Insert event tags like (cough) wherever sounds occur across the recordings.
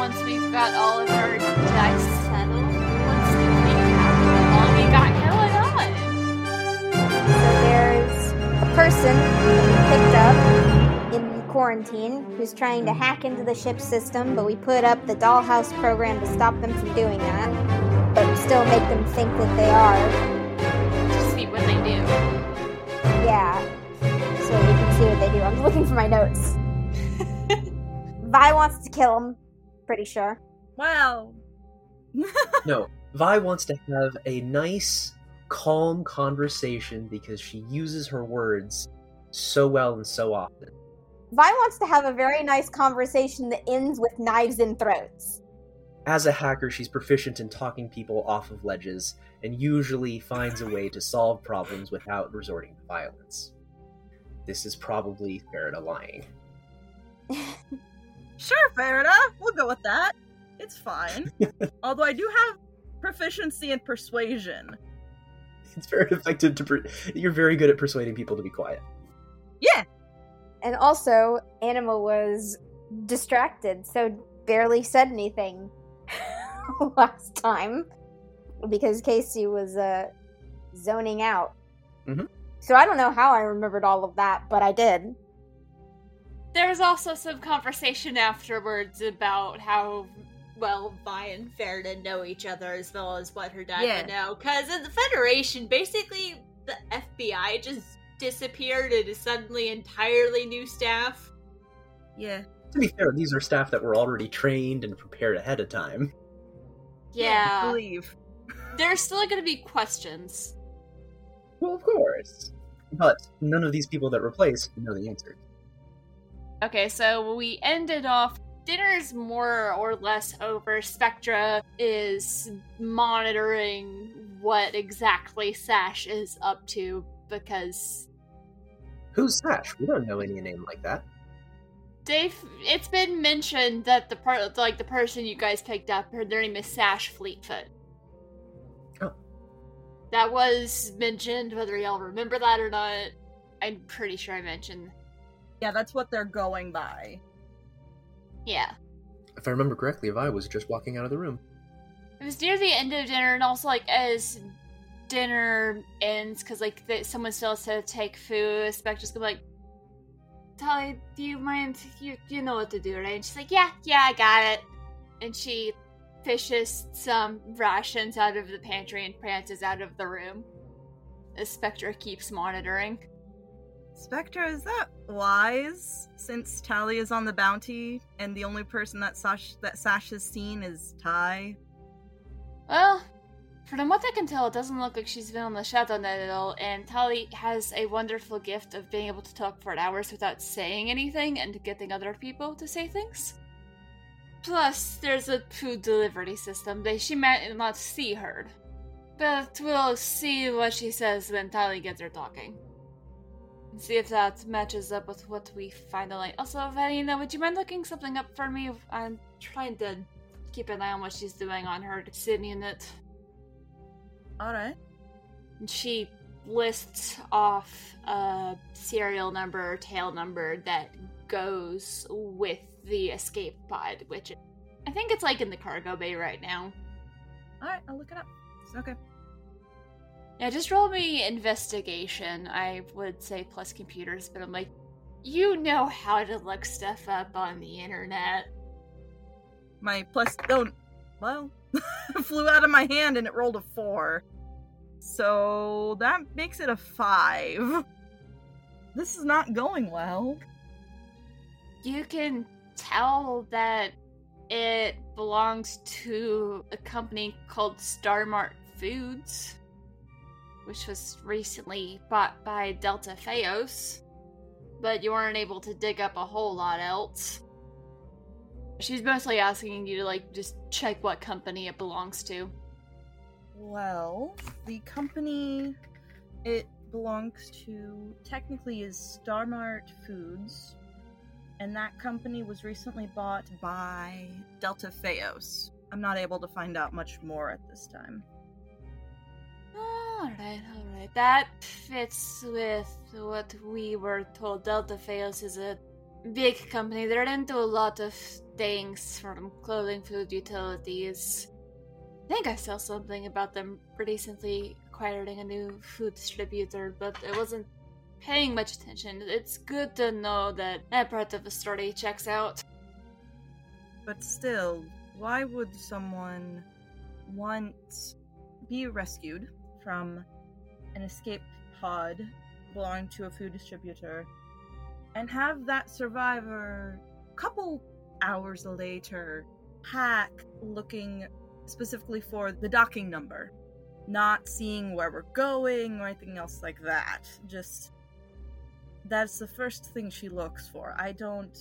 once we've got all of our dice settled, let's recap how we got going on. So there's a person that we picked up in quarantine who's trying to hack into the ship system, but we put up the dollhouse program to stop them from doing that, but still make them think that they are. To see what they do. Yeah. So we can see what they do. I'm looking for my notes. (laughs) Vi wants to kill him, pretty sure. Wow. (laughs) No, Vi wants to have a nice, calm conversation because she uses her words so well and so often. Vi wants to have a very nice conversation that ends with knives in throats. As a hacker, she's proficient in talking people off of ledges and usually finds a way to solve problems without resorting to violence. This is probably Farida lying. (laughs) Sure, Farida. We'll go with that. It's fine. (laughs) Although I do have proficiency in persuasion. It's very effective to. Per- You're very good at persuading people to be quiet. Yeah. And also, Anima was distracted, so barely said anything (laughs) last time because Casey was uh, zoning out. Mhm. So I don't know how I remembered all of that, but I did. There was also some conversation afterwards about how well Vi and Farida know each other as well as what her dad Yeah. would know. Because in the Federation, basically the FBI just disappeared and is suddenly entirely new staff. Yeah. To be fair, these are staff that were already trained and prepared ahead of time. Yeah, Believe. there's still going to be questions. Well, of course. But none of these people that replaced know the answer. Okay, so we ended off. Dinner's more or less over. Spectre is monitoring what exactly Sash is up to because Who's Sash? We don't know any name like that. Dave. It's been mentioned that the part, like the person you guys picked up, her name is Sash Fleetfoot. Oh. That was mentioned. Whether y'all remember that or not, I'm pretty sure I mentioned. Yeah, that's what they're going by. Yeah. If I remember correctly, Vi was just walking out of the room. It was near the end of dinner, and also like as dinner ends, because like the, someone still has to take food. Spectre's gonna be like, "Tali, do you mind? You you know what to do, right?" And she's like, "Yeah, yeah, I got it." And she fishes some rations out of the pantry and prances out of the room. The Spectre keeps monitoring. Spectre, is that wise? Since Tally is on the bounty, and the only person that Sash that Sash has seen is Ty. Well, from what I can tell, it doesn't look like she's been on the Shadow Net at all, and Tali has a wonderful gift of being able to talk for hours without saying anything and getting other people to say things. Plus, there's a food delivery system that she might not see heard. But we'll see what she says when Tali gets her talking. See if that matches up with what we find online. Also, Vanina, would you mind looking something up for me? I'm trying to keep an eye on what she's doing on her sim unit. Alright. And she lists off a serial number tail number that goes with the escape pod, which I think it's like in the cargo bay right now. Alright, I'll look it up. Okay. Yeah, just roll me investigation. I would say plus computers, but I'm like, you know how to look stuff up on the internet. My plus don't well (laughs) flew out of my hand and it rolled a four. So that makes it a five. This is not going well. You can tell that it belongs to a company called Starmart Foods, which was recently bought by Delta Phaos, but you weren't able to dig up a whole lot else. She's mostly asking you to like just check what company it belongs to. Well, the company it belongs to technically is Starmart Foods, and that company was recently bought by Delta Phaos. I'm not able to find out much more at this time. Alright, alright. That fits with what we were told. Delta Theos is a big company. They're into a lot of things from clothing, food, utilities. I think I saw something about them recently acquiring a new food distributor, but I wasn't paying much attention. It's good to know that that part of the story checks out. But still, why would someone want be rescued from an escape pod belonging to a food distributor and have that survivor couple hours later hack looking specifically for the docking number not seeing where we're going or anything else like that. Just that's the first thing she looks for. I don't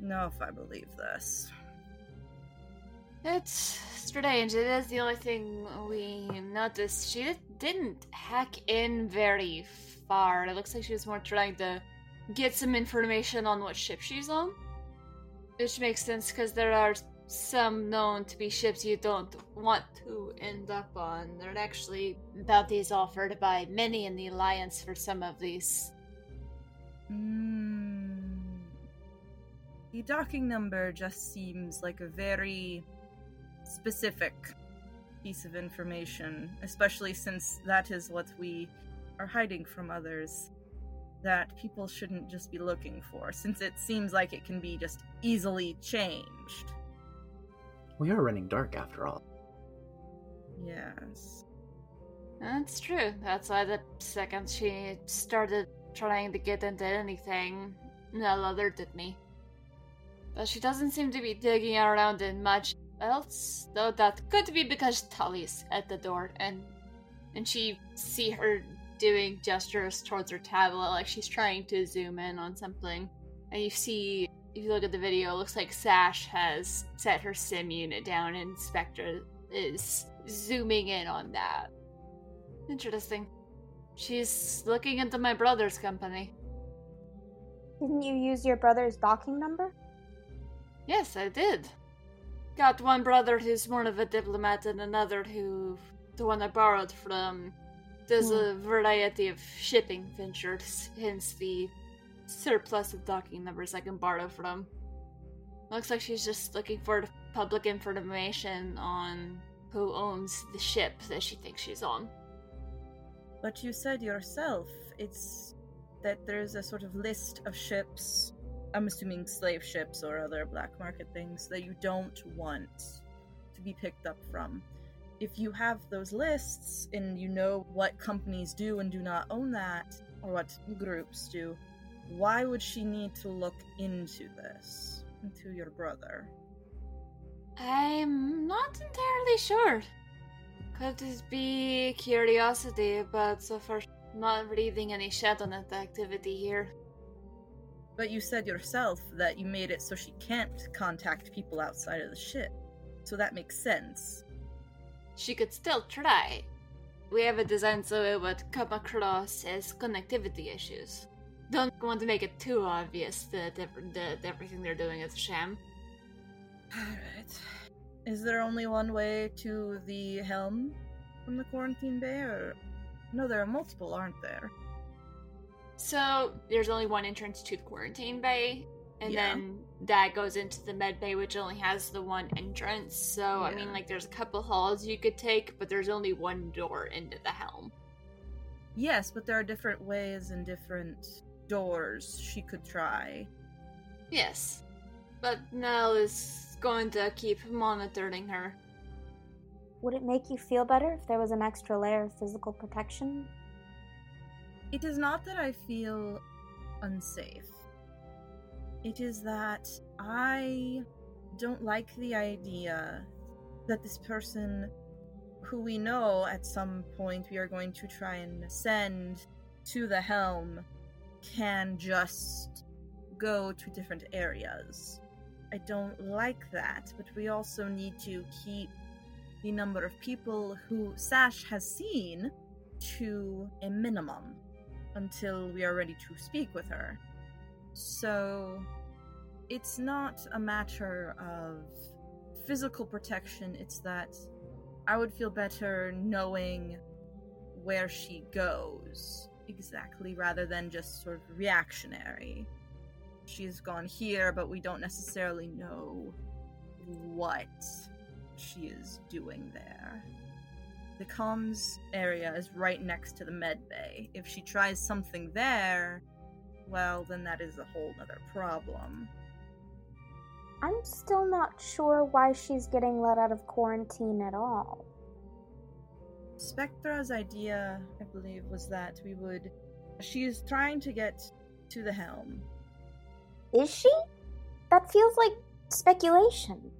know if i believe this It's strange. It is the only thing we noticed. She didn't hack in very far. It looks like she was more trying to get some information on what ship she's on. Which makes sense because there are some known to be ships you don't want to end up on. There are actually bounties offered by many in the Alliance for some of these. Mm. The docking number just seems like a very specific piece of information, especially since that is what we are hiding from others. That people shouldn't just be looking for, since it seems like it can be just easily changed. We are running dark after all. Yes. That's true. That's why the second she started trying to get into anything, Nell alerted me. But she doesn't seem to be digging around in much else, though that could be because Tully's at the door and and she see her doing gestures towards her tablet like she's trying to zoom in on something. And you see if you look at the video, it looks like Sash has set her sim unit down and Spectre is zooming in on that. Interesting. She's looking into my brother's company. Didn't you use your brother's docking number? Yes, I did. Got one brother who's more of a diplomat and another who, the one I borrowed from, does hmm. a variety of shipping ventures, hence the surplus of docking numbers I can borrow from. Looks like she's just looking for public information on who owns the ship that she thinks she's on. But you said yourself it's that there's a sort of list of ships, I'm assuming slave ships or other black market things, that you don't want to be picked up from. If you have those lists and you know what companies do and do not own that, or what groups do, why would she need to look into this? Into your brother? I'm not entirely sure. Could it be curiosity, but so far not reading any Shadownet activity here. But you said yourself that you made it so she can't contact people outside of the ship. So that makes sense. She could still try. We have it designed so it would come across as connectivity issues. Don't want to make it too obvious that, ev- that everything they're doing is a sham. Alright. Is there only one way to the helm from the quarantine bay, or. No, there are multiple, aren't there? So there's only one entrance to the quarantine bay, and Yeah. then that goes into the med bay, which only has the one entrance. So I mean, like, there's a couple halls you could take, but there's only one door into the helm. Yes, but there are different ways and different doors she could try. Yes, but Nell is going to keep monitoring her. Would it make you feel better if there was an extra layer of physical protection? It is not that I feel unsafe. It is that I don't like the idea that this person who we know at some point we are going to try and send to the helm can just go to different areas. I don't like that, but we also need to keep the number of people who Sash has seen to a minimum until we are ready to speak with her. So it's not a matter of physical protection, it's that I would feel better knowing where she goes exactly rather than just sort of reactionary. She's gone here, but we don't necessarily know what she is doing there. The comms area is right next to the med bay. If she tries something there, well, then that is a whole other problem. I'm still not sure why she's getting let out of quarantine at all. Spectre's idea, I believe, was that we would. She's trying to get to the helm. Is she? That feels like speculation.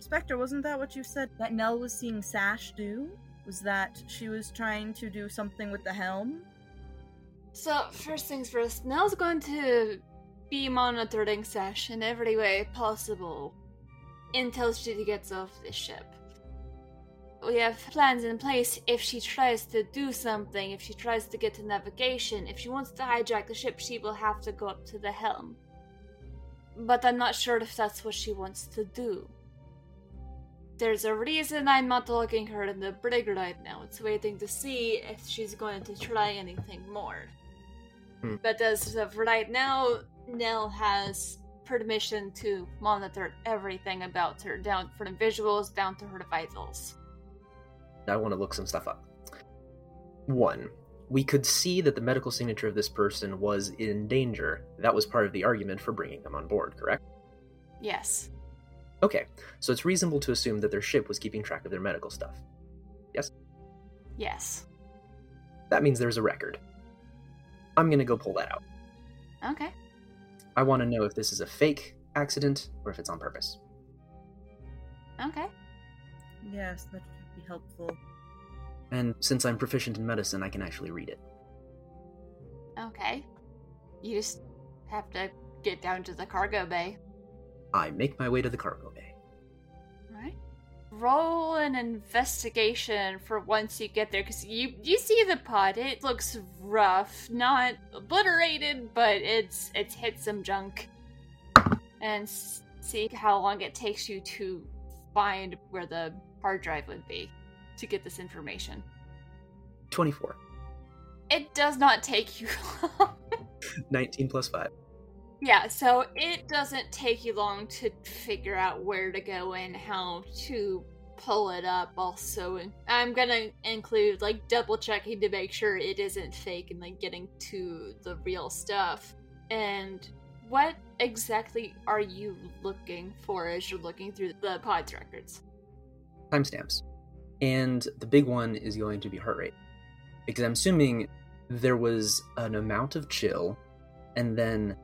Spectre, wasn't that what you said that Nell was seeing Sash do? Was that she was trying to do something with the helm? So, first things first, Nell's going to be monitoring Sash in every way possible until she gets off the ship. We have plans in place if she tries to do something, if she tries to get to navigation, if she wants to hijack the ship, she will have to go up to the helm. But I'm not sure if that's what she wants to do. There's a reason I'm not logging her in the brig right now. It's waiting to see if she's going to try anything more. Hmm. But as of right now, Nell has permission to monitor everything about her, down from visuals down to her vitals. I want to look some stuff up. One, we could see that the medical signature of this person was in danger. That was part of the argument for bringing them on board, correct? Yes. Okay, so it's reasonable to assume that their ship was keeping track of their medical stuff. Yes. Yes. That means there's a record. I'm gonna go pull that out. Okay. I want to know if this is a fake accident or if it's on purpose. Okay. Yes, that would be helpful. And since I'm proficient in medicine, I can actually read it. Okay. You just have to get down to the cargo bay. I make my way to the cargo bay. Alright. Roll an investigation for once you get there, because you you see the pod. It looks rough, not obliterated, but it's it's hit some junk. And see how long it takes you to find where the hard drive would be to get this information. 24. It does not take you (laughs) long. 19 plus 5. Yeah, so it doesn't take you long to figure out where to go and how to pull it up. Also, I'm gonna include like double checking to make sure it isn't fake and like getting to the real stuff. And what exactly are you looking for as you're looking through the pod's records? Timestamps. And the big one is going to be heart rate. Because I'm assuming there was an amount of chill and then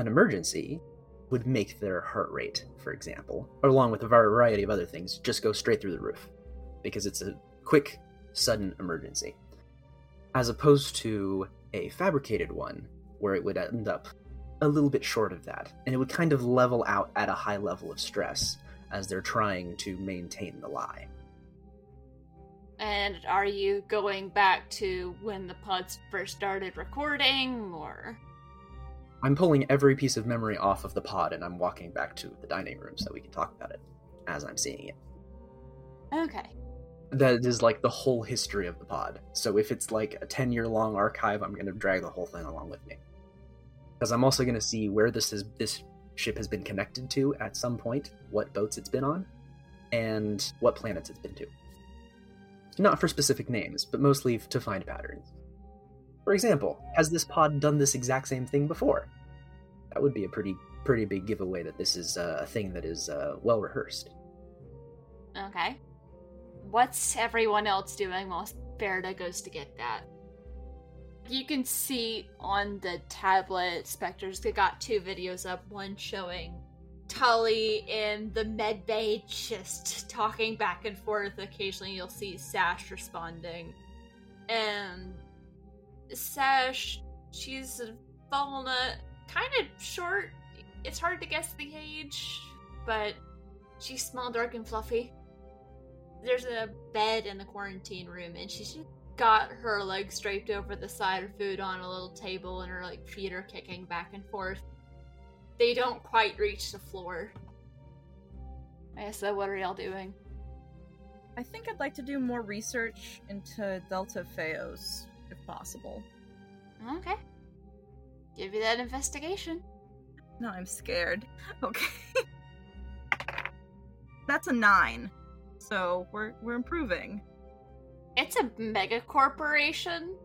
an emergency would make their heart rate, for example, along with a variety of other things, just go straight through the roof. Because it's a quick, sudden emergency. As opposed to a fabricated one, where it would end up a little bit short of that. And it would kind of level out at a high level of stress as they're trying to maintain the lie. And are you going back to when the pods first started recording, or I'm pulling every piece of memory off of the pod and I'm walking back to the dining room so we can talk about it as I'm seeing it. okay? That is like the whole history of the pod. So if it's like a 10 year long archive, I'm going to drag the whole thing along with me. Because I'm also going to see where this is this ship has been connected to at some point, what boats it's been on, and what planets it's been to. Not for specific names, but mostly to find patterns. For example, has this pod done this exact same thing before? That would be a pretty pretty big giveaway that this is uh, a thing that is uh, well rehearsed. Okay. What's everyone else doing while Berta goes to get that? You can see on the tablet, Spectre's got two videos up, one showing Tully in the med bay just talking back and forth. Occasionally you'll see Sash responding. And Sash, she's a Valna, kind of short. It's hard to guess the age, but she's small, dark, and fluffy. There's a bed in the quarantine room, and she's just got her legs draped over the side of food on a little table, and her like feet are kicking back and forth. They don't quite reach the floor. I so uh, what are y'all doing? I think I'd like to do more research into Delta Feos, if possible. Okay. Give you that investigation. No, I'm scared. (laughs) Okay. that's a nine. So we're we're improving. It's a mega corporation.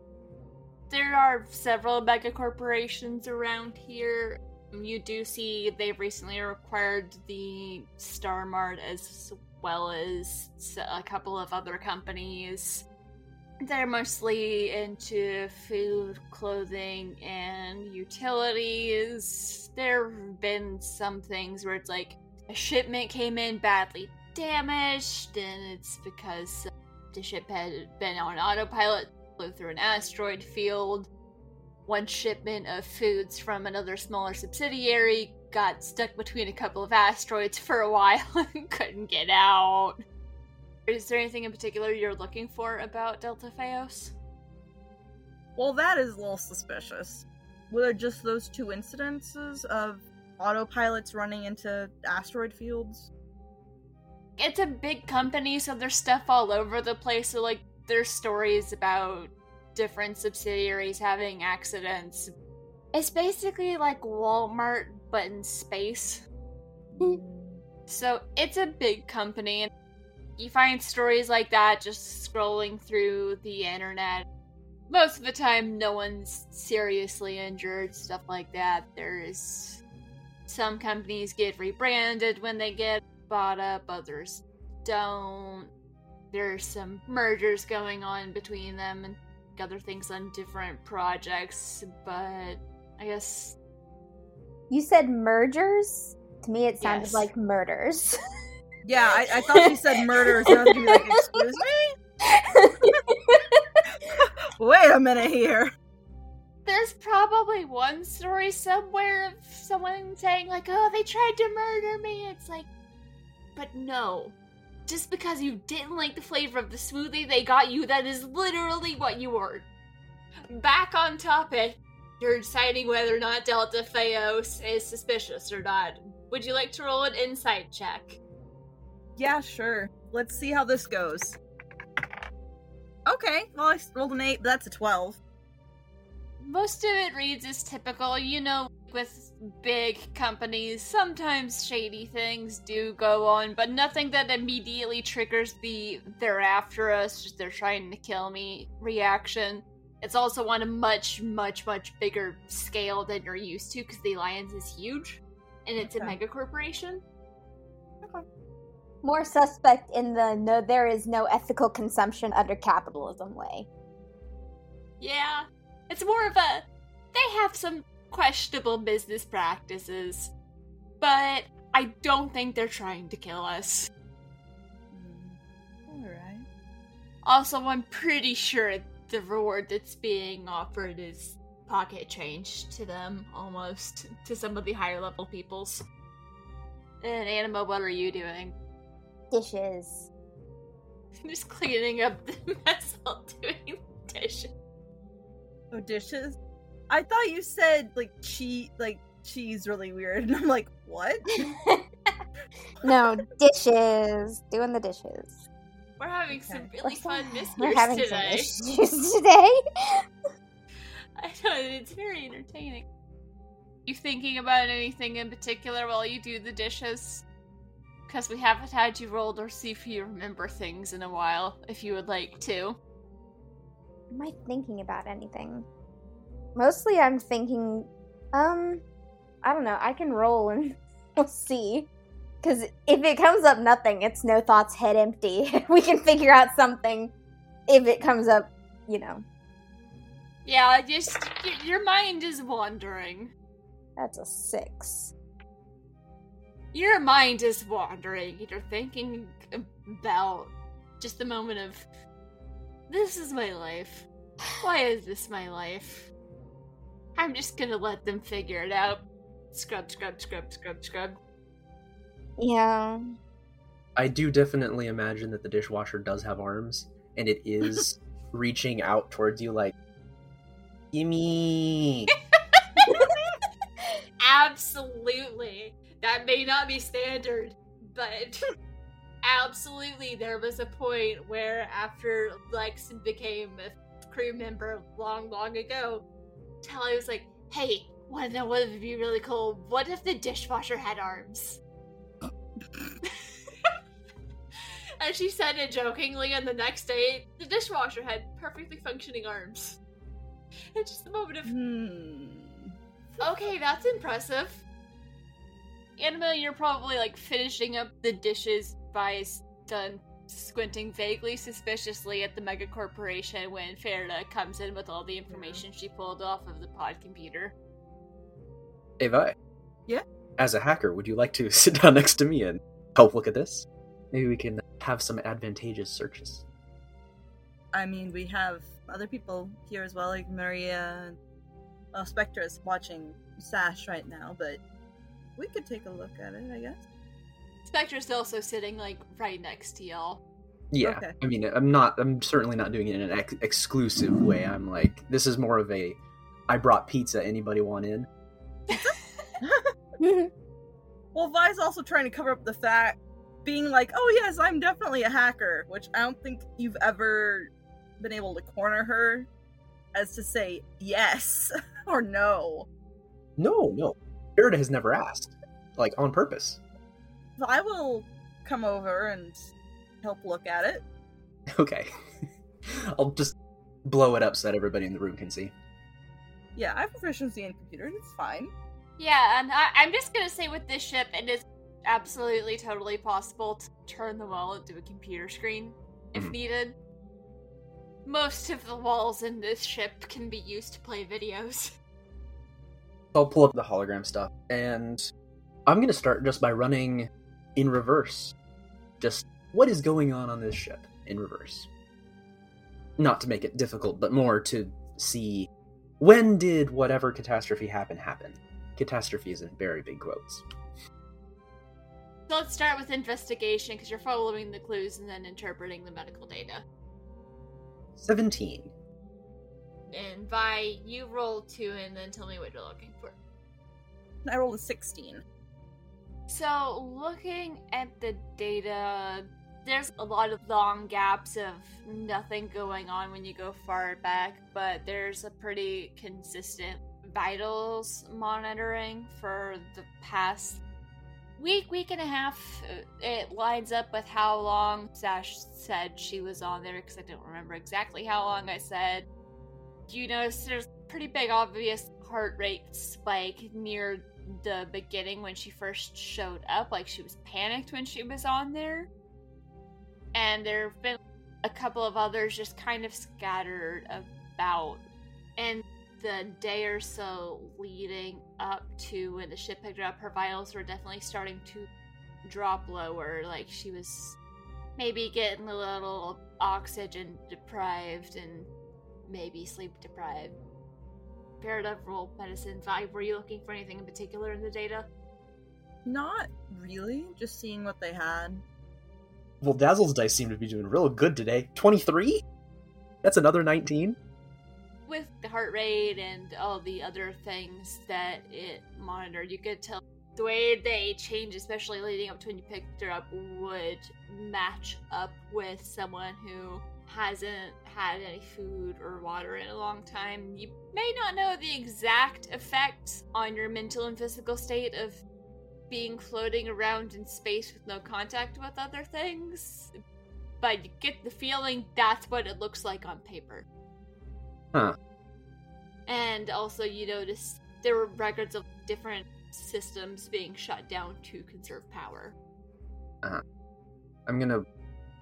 There are several mega corporations around here. You do see they've recently acquired the Star Mart as well as a couple of other companies. They're mostly into food, clothing, and utilities. There have been some things where it's like a shipment came in badly damaged, and it's because the ship had been on autopilot, flew through an asteroid field. One shipment of foods from another smaller subsidiary got stuck between a couple of asteroids for a while (laughs) and couldn't get out. Is there anything in particular you're looking for about Delta Phaos? Well, that is a little suspicious. Were there just those two incidences of autopilots running into asteroid fields? It's a big company, so there's stuff all over the place. So, like, there's stories about different subsidiaries having accidents. It's basically like Walmart, but in space. (laughs) so, it's a big company, and you find stories like that just scrolling through the internet. Most of the time, no one's seriously injured, stuff like that. There's some companies get rebranded when they get bought up, others don't. There's some mergers going on between them and other things on different projects, but I guess. You said mergers? To me, it sounded Yes. like murders. (laughs) Yeah, I, I thought you said murder, and I was gonna be like, excuse me? (laughs) Wait a minute here. There's probably one story somewhere of someone saying, like, oh, they tried to murder me. It's like, but no. Just because you didn't like the flavor of the smoothie they got you, that is literally what you ordered. Back on topic, you're deciding whether or not Delta Theos is suspicious or not. Would you like to roll an insight check? Yeah, sure. Let's see how this goes. Okay, well, I rolled an 8, but that's a 12. Most of it reads as typical. You know, with big companies, sometimes shady things do go on, but nothing that immediately triggers the they're after us, just they're trying to kill me reaction. It's also on a much, much, much bigger scale than you're used to because the Alliance is huge and it's a mega corporation. More suspect in the no, there is no ethical consumption under capitalism way. Yeah, it's more of a they have some questionable business practices, but I don't think they're trying to kill us. Hmm, Alright. Also, I'm pretty sure the reward that's being offered is pocket change to them, almost, to some of the higher level peoples. And Anima, what are you doing? Dishes. (laughs) Just cleaning up the (laughs) mess while doing dishes. Oh, dishes? I thought you said, like, cheese, like, cheese really weird. And I'm like, what? (laughs) no, dishes. Doing the dishes. We're having some really fun mysteries We're having today. some issues today. I know it's very entertaining. You thinking about anything in particular while you do the dishes? Because we haven't had you roll or see if you remember things in a while. If you would like to. Am I thinking about anything? Mostly I'm thinking, um, I don't know. I can roll and (laughs) we'll see. Because if it comes up nothing, it's no thoughts, head empty. (laughs) we can figure out something if it comes up, you know. Yeah, just your mind is wandering. That's a six. Your mind is wandering. You're thinking about just the moment of this is my life. Why is this my life? I'm just gonna let them figure it out. Scrub, scrub, scrub, scrub, scrub. Yeah. I do definitely imagine that the dishwasher does have arms, and it is (laughs) reaching out towards you like, gimme. (laughs) Absolutely. That may not be standard, but (laughs) absolutely there was a point where after Lex became a crew member long, long ago, Tally was like, hey, wanna know would be really cool? What if the dishwasher had arms? (laughs) And she said it jokingly, and the next day, the dishwasher had perfectly functioning arms. (laughs) It's just a moment of, Hmm. okay, that's impressive. Annabelle, you're probably like finishing up the dishes by done squinting vaguely suspiciously at the mega corporation when Farida comes in with all the information she pulled off of the pod computer. Ava. Yeah? As a hacker, would you like to (laughs) sit down next to me and help look at this? Maybe we can have some advantageous searches. I mean, we have other people here as well, like Maria. and- Well, Spectre is watching Sash right now, but we could take a look at it, I guess. Spectre's also sitting like right next to y'all. Yeah, Okay. I mean, I'm not. I'm certainly not doing it in an ex- exclusive way. I'm like, this is more of a, I brought pizza. Anybody want in? (laughs) Well, Vi's also trying to cover up the fact, being like, oh, yes, I'm definitely a hacker, which I don't think you've ever been able to corner her as to say yes (laughs) or no. No, no. Farida has never asked, like on purpose. I will come over and help look at it. (laughs) Okay, (laughs) I'll just blow it up so that everybody in the room can see. Yeah, I have proficiency in computers, it's fine. Yeah, and I, I'm just gonna say with this ship, it is absolutely totally possible to turn the wall into a computer screen if Mhm. needed. Most of the walls in this ship can be used to play videos. (laughs) I'll pull up the hologram stuff, and I'm gonna start just by running in reverse. Just what is going on on this ship in reverse. Not to make it difficult, but more to see when did whatever catastrophe happen happen. Catastrophe is in very big quotes. So let's start with investigation because you're following the clues and then interpreting the medical data. 17. And Vi, you roll two and then tell me what you're looking for. I rolled a 16. So, looking at the data, there's a lot of long gaps of nothing going on when you go far back, but there's a pretty consistent vitals monitoring for the past week, week and a half. It lines up with how long Sash said she was on there because I don't remember exactly how long I said. You notice there's pretty big, obvious heart rate spike near the beginning when she first showed up. Like she was panicked when she was on there. And there have been a couple of others just kind of scattered about. And the day or so leading up to when the ship picked her up, her vitals were definitely starting to drop lower. Like she was maybe getting a little oxygen deprived and maybe sleep deprived. Paradigm roll medicine vibe. Were you looking for anything in particular in the data? Not really, just seeing what they had. Well, Dazzle's dice seem to be doing real good today. 23? That's another 19? With the heart rate and all the other things that it monitored, you could tell the way they change, especially leading up to when you picked her up, would match up with someone who hasn't had any food or water in a long time. You may not know the exact effects on your mental and physical state of being floating around in space with no contact with other things, but you get the feeling that's what it looks like on paper. Huh. And also, you notice there were records of different systems being shut down to conserve power. Uh-huh. I'm gonna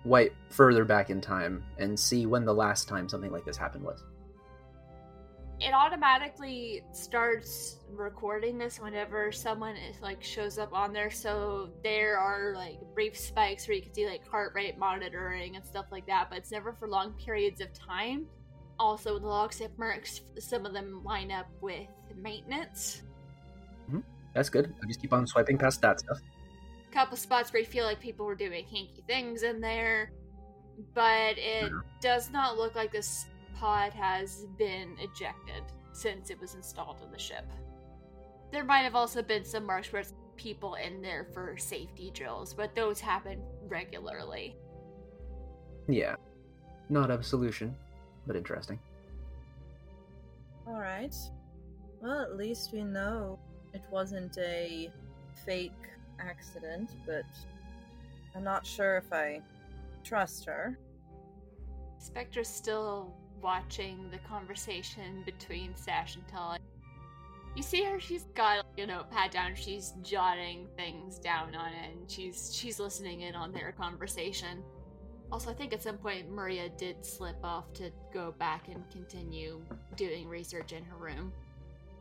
wipe further back in time and see when the last time something like this happened was. It automatically starts recording this whenever someone is like shows up on there. So there are like brief spikes where you can see like heart rate monitoring and stuff like that, but it's never for long periods of time. Also, the logs at Mercs, some of them line up with maintenance. Mm-hmm. That's good. I just keep on swiping past that stuff. Couple spots where you feel like people were doing hinky things in there, but it does not look like this pod has been ejected since it was installed in the ship. There might have also been some marks where it's people in there for safety drills, but those happen regularly. Yeah. Not a solution, but interesting. Alright. Well, at least we know it wasn't a fake accident, but I'm not sure if I trust her. Spectre's still watching the conversation between Sash and Tully. You see her, she's got you know down, she's jotting things down on it, and she's she's listening in on their conversation. Also, I think at some point Maria did slip off to go back and continue doing research in her room.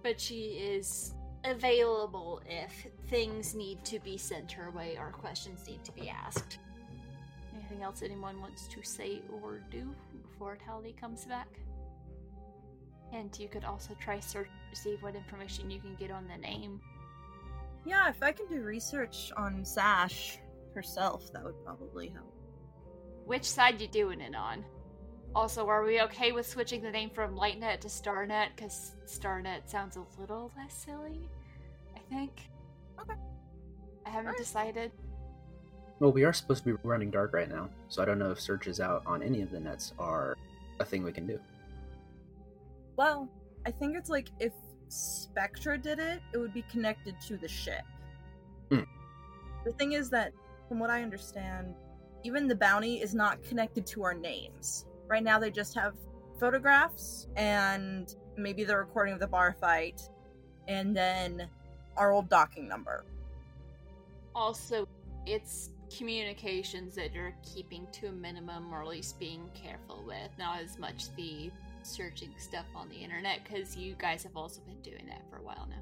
But she is available if things need to be sent her way or questions need to be asked. Anything else anyone wants to say or do before Tally comes back? And you could also try search to see what information you can get on the name. Yeah, if I can do research on Sash herself, that would probably help. Which side you doing it on? Also, are we okay with switching the name from Lightnet to Starnet? Because Starnet sounds a little less silly, I think. Okay. I haven't Alright. decided. Well, we are supposed to be running dark right now, so I don't know if searches out on any of the nets are a thing we can do. Well, I think it's like if Spectre did it, it would be connected to the ship. Hmm. The thing is that, from what I understand, even the bounty is not connected to our names. Right now, they just have photographs and maybe the recording of the bar fight, and then our old docking number. Also, it's communications that you're keeping to a minimum or at least being careful with, not as much the searching stuff on the internet, because you guys have also been doing that for a while now.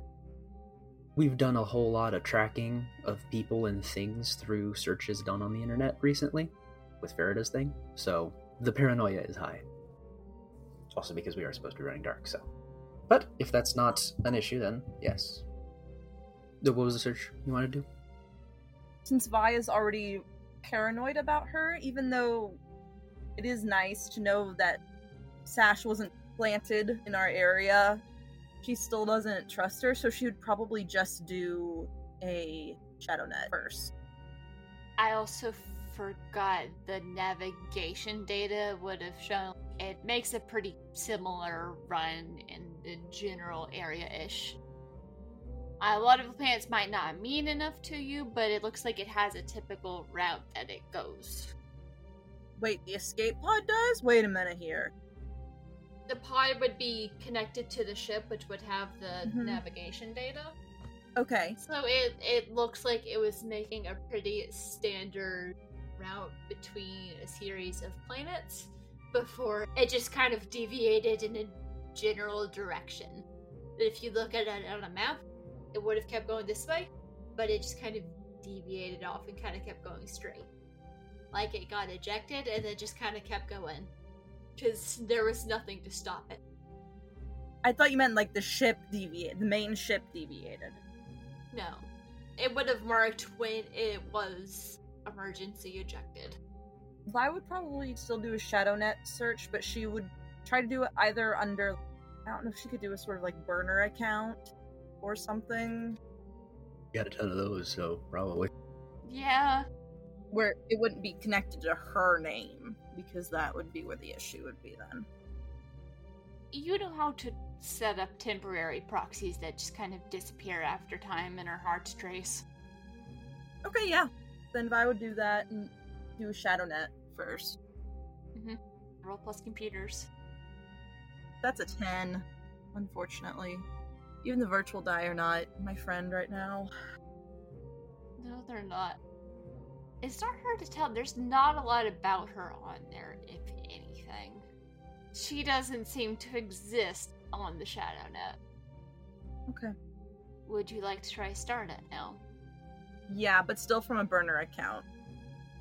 We've done a whole lot of tracking of people and things through searches done on the internet recently with Farida's thing, so the paranoia is high. Also because we are supposed to be running dark, so. But if that's not an issue, then yes. So What was the search you want to do? since Vi is already paranoid about her, even though it is nice to know that Sash wasn't planted in our area, she still doesn't trust her, so she would probably just do a shadow net first. I also forgot the navigation data would have shown it makes a pretty similar run in the general area ish. A lot of the planets might not mean enough to you, but it looks like it has a typical route that it goes. Wait, the escape pod does? Wait a minute here. The pod would be connected to the ship, which would have the Mhm. navigation data. Okay. So it it looks like it was making a pretty standard route between a series of planets before it just kind of deviated in a general direction. But if you look at it on a map, it would have kept going this way, but it just kind of deviated off and kind of kept going straight. Like it got ejected and then just kind of kept going. Because there was nothing to stop it. I thought you meant like the ship deviated, the main ship deviated. No. It would have marked when it was emergency ejected. Vi would probably still do a shadow net search, but she would try to do it either under I don't know if she could do a sort of like burner account or something Got a ton of those, so probably. Yeah. where it wouldn't be connected to her name because that would be where the issue would be then. You know how to set up temporary proxies that just kind of disappear after time and are hard to trace. Okay, yeah. Then Vi would do that and do a shadow net first. Mm-hmm. Roll plus computers. That's a 10, unfortunately. Even the virtual die are not my friend right now. No, they're not. It's not hard to tell. There's not a lot about her on there, if anything. She doesn't seem to exist on the Shadow Net. Okay. Would you like to try Starnet now? Yeah, but still from a burner account.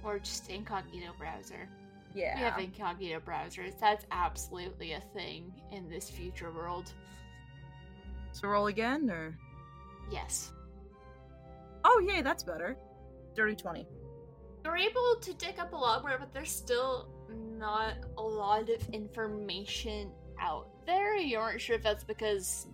Or just incognito browser? Yeah. We have incognito browsers. That's absolutely a thing in this future world. So roll again, or? Yes. Oh, yay, that's better. Dirty 20. You're able to dig up a lot more, but there's still not a lot of information out there. You aren't sure if that's because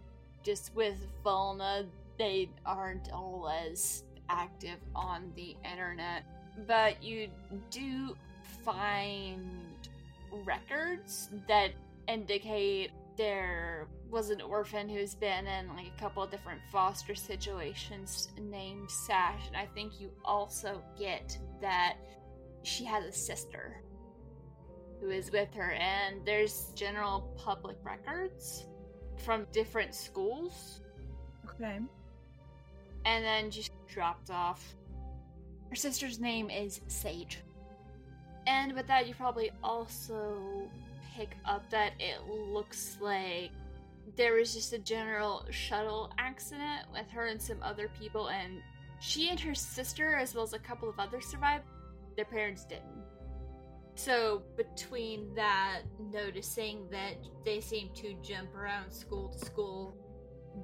just with Volna, they aren't all as active on the internet. But you do find records that indicate there was an orphan who's been in like a couple of different foster situations named Sash, and I think you also get that she has a sister who is with her, and there's general public records from different schools, Okay. And then just dropped off. Her sister's name is Sage. And with that, you probably also pick up that it looks like there was just a general shuttle accident with her and some other people, and she and her sister, as well as a couple of others, survived. Their parents didn't. So, between that, noticing that they seem to jump around school to school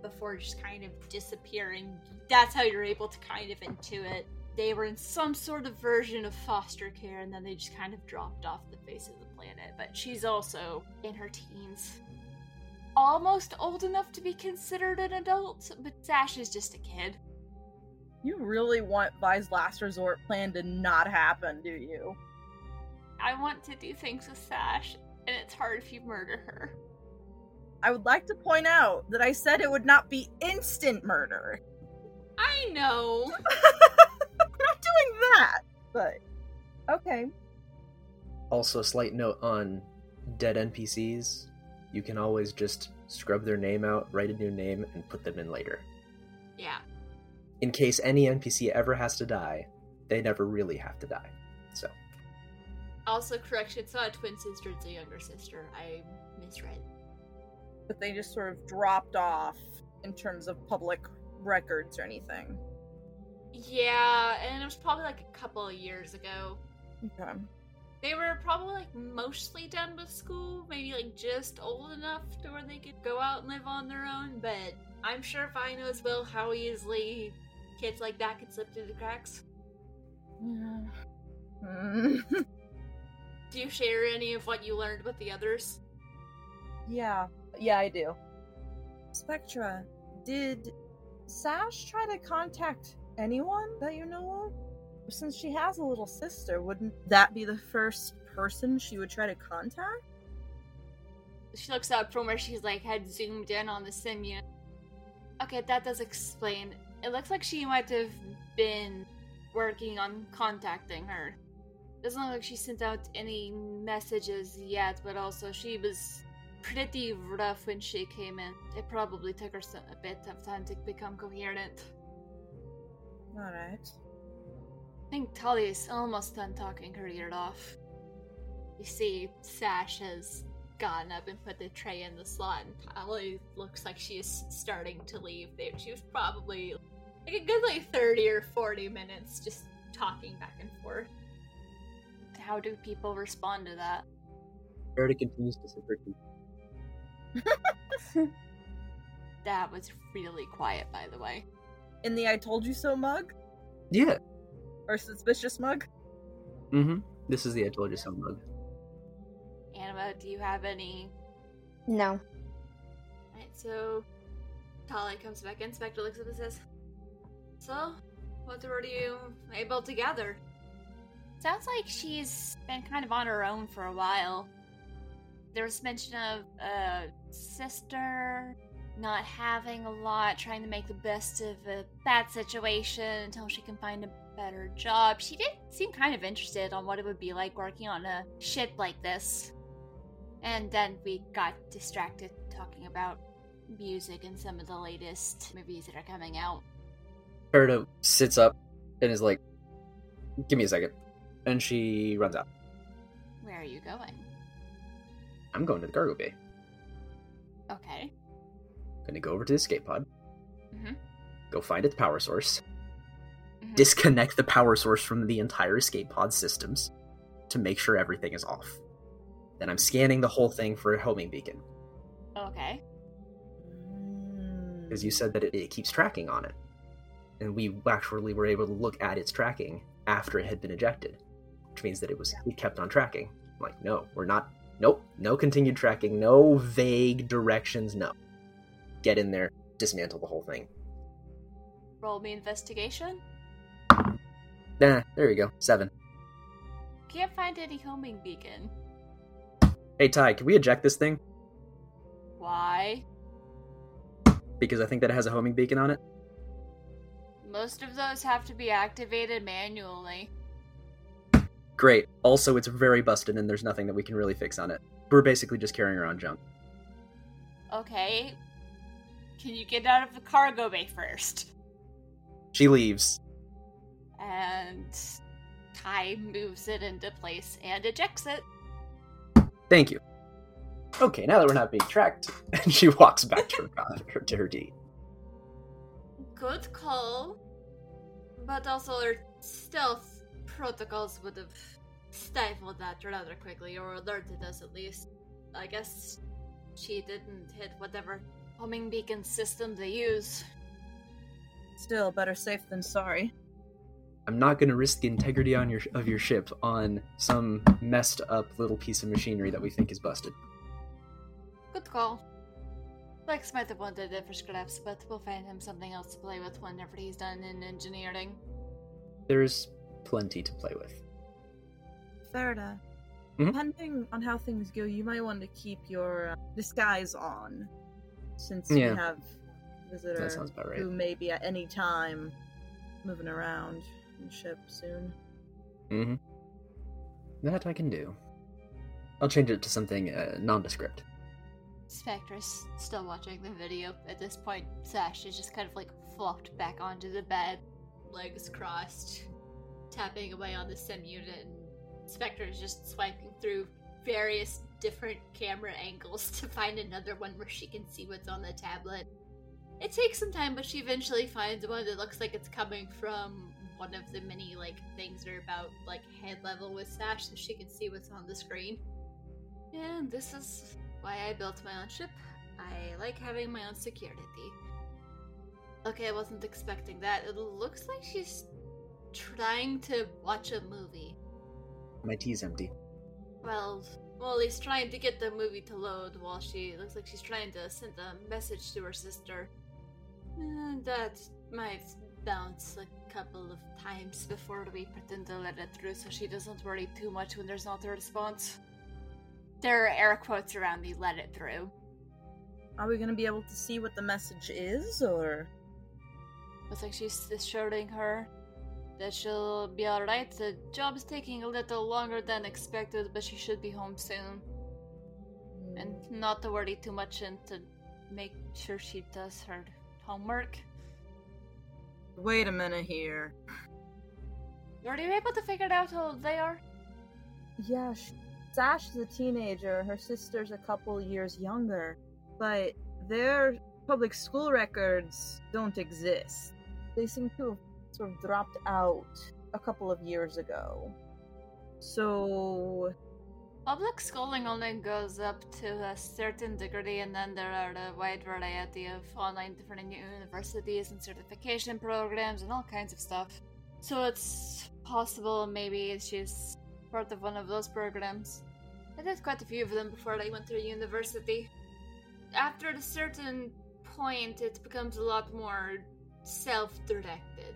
before just kind of disappearing, that's how you're able to kind of intuit they were in some sort of version of foster care and then they just kind of dropped off the face of the planet. But she's also in her teens. Almost old enough to be considered an adult, but Sash is just a kid. You really want Vi's last resort plan to not happen, do you? I want to do things with Sash, and it's hard if you murder her. I would like to point out that I said it would not be instant murder. I know. (laughs) I'm not doing that, but okay. Also, a slight note on dead NPCs you can always just scrub their name out, write a new name, and put them in later. Yeah. In case any NPC ever has to die, they never really have to die. So, Also, correction, it's not a twin sister, it's a younger sister. I misread. But they just sort of dropped off in terms of public records or anything. Yeah, and it was probably like a couple of years ago. Okay. They were probably like mostly done with school, maybe like just old enough to where they could go out and live on their own, but I'm sure if I know as well how easily kids like that could slip through the cracks. Yeah. (laughs) Do you share any of what you learned with the others? yeah. Yeah, I do. Spectre, did Sash try to contact anyone that you know of? Since she has a little sister, wouldn't that be the first person she would try to contact? She looks up from where she's like had zoomed in on the sim unit. Okay, that does explain. It looks like she might have been working on contacting her. Doesn't look like she sent out any messages yet, but also she was pretty rough when she came in. It probably took her a bit of time to become coherent. Alright. I think Talia is almost done talking her ear off. You see, Sash has gotten up and put the tray in the slot, and Talia looks like she is starting to leave. They- She was probably like a good like 30 or 40 minutes just talking back and forth. How do people respond to that? Farida continues to sip her tea. (laughs) That was really quiet, by the way. In the I told you so mug? Yeah. Or suspicious mug? Mm-hmm. This is the I told you so mug. Anima, do you have any? No. Alright, so Talia comes back in. Spectre looks up and says, "So, what were you able to gather?" Sounds like she's been kind of on her own for a while. There was mention of a sister not having a lot, trying to make the best of a bad situation until she can find a better job. She did seem kind of interested on what it would be like working on a ship like this. And then we got distracted talking about music and some of the latest movies that are coming out. Farida sits up and is like, "Give me a second. and she runs out. Where are you going? I'm going to the cargo bay. Okay. Gonna go over to the escape pod. Mhm. Go find its power source. Mhm. Disconnect the power source from the entire escape pod systems to make sure everything is off. Then I'm scanning the whole thing for a homing beacon Okay. because you said that it, it keeps tracking on it, and we actually were able to look at its tracking after it had been ejected, which means that it was it kept on tracking. I'm like, no, we're not. Nope, no continued tracking, no vague directions. No, get in there, dismantle the whole thing. Roll me investigation. Nah, there you go, seven. Can't find any homing beacon. Hey Ty, can we eject this thing? Why? Because I think that it has a homing beacon on it. Most of those have to be activated manually. Great. Also, it's very busted and there's nothing that we can really fix on it. We're basically just carrying around junk. Okay. Can you get out of the cargo bay first? She leaves. And Kai moves it into place and ejects it. Thank you. Okay, now that we're not being tracked, (laughs) and she walks back to her, (laughs) to her D. Good call. But also, her stealth protocols would have stifled that rather quickly, or alerted us at least. I guess she didn't hit whatever homing beacon system they use. Still, better safe than sorry. I'm not going to risk the integrity on your of your ship on some messed up little piece of machinery that we think is busted. Good call. Lex might have wanted it for scraps, but we'll find him something else to play with whenever he's done in engineering. There's plenty to play with. Farida, Mhm. depending on how things go, you might want to keep your uh, disguise on, since Yeah. we have a visitor That sounds about right. who may be at any time moving around in the ship soon. Mm-hmm. That I can do. I'll change it to something uh, nondescript. Spectre's still watching the video. At this point, Sash is just kind of like flopped back onto the bed, legs crossed, tapping away on the sim unit, and Spectre is just swiping through various different camera angles (laughs) to find another one where she can see what's on the tablet. It takes some time, but she eventually finds one that looks like it's coming from one of the many like things that are about like head level with Sash, so she can see what's on the screen. And this is why I built my own ship. I like having my own security. Okay, I wasn't expecting that. It looks like she's trying to watch a movie. My tea's empty. Well, well, he's trying to get the movie to load while she looks like she's trying to send a message to her sister. And that might bounce a couple of times before we pretend to let it through so she doesn't worry too much when there's not a response. There are air quotes around the let it through. Are we going to be able to see what the message is, or Looks like she's assuring her that she'll be alright. The job's taking a little longer than expected, but she should be home soon. And not to worry too much and to make sure she does her homework. wait a minute here? Are you able to figure out how old they are? Yeah, sh- Sash is a teenager. Her sister's a couple years younger, but their public school records don't exist. They seem to have sort of dropped out a couple of years ago. So, Public schooling only goes up to a certain degree, and then there are a wide variety of online different universities and certification programs and all kinds of stuff. So it's possible maybe she's part of one of those programs. I did quite a few of them before I went to university. After a certain point, it becomes a lot more self directed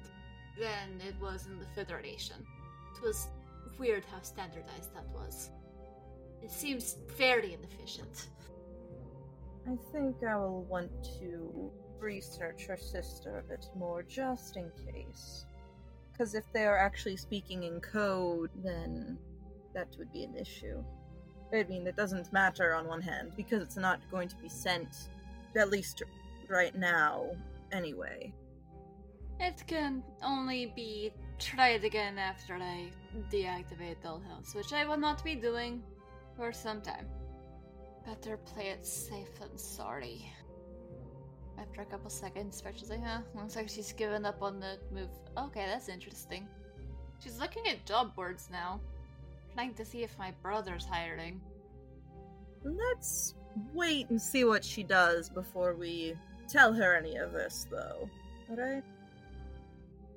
than it was in the Federation. It was weird how standardized that was. It seems fairly inefficient. I think I will want to research her sister a bit more just in case. Because if they are actually speaking in code, then that would be an issue. I mean, it doesn't matter on one hand, because it's not going to be sent, at least right now, anyway. It can only be tried again after I deactivate Dollhouse, which I will not be doing for some time. Better play it safe than sorry. After a couple seconds, Spectre's like, huh, looks like she's given up on the move. Okay, that's interesting. She's looking at job boards now, trying to see if my brother's hiring. Let's wait and see what she does before we tell her any of this, though. Alright?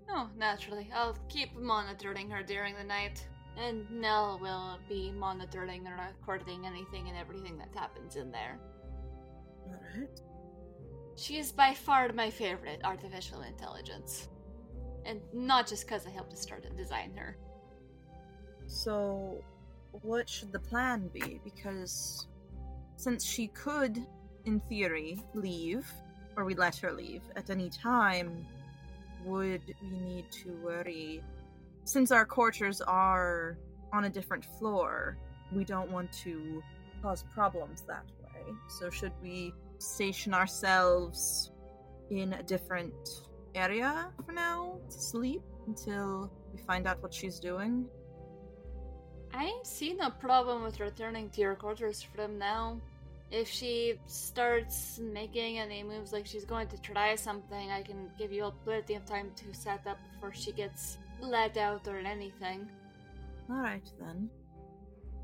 Oh, naturally. I'll keep monitoring her during the night. And Nell will be monitoring and recording anything and everything that happens in there. Alright. She is by far my favorite artificial intelligence. And not just because I helped to start and design her. So, what should the plan be? Because since she could, in theory, leave, or we let her leave at any time, would we need to worry? Since our quarters are on a different floor. We don't want to cause problems that way. So, should we station ourselves in a different area for now to sleep until we find out what she's doing? I see no problem with returning to your quarters from now. If she starts making any moves like she's going to try something, I can give you all plenty of time to set up before she gets let out or anything. Alright then.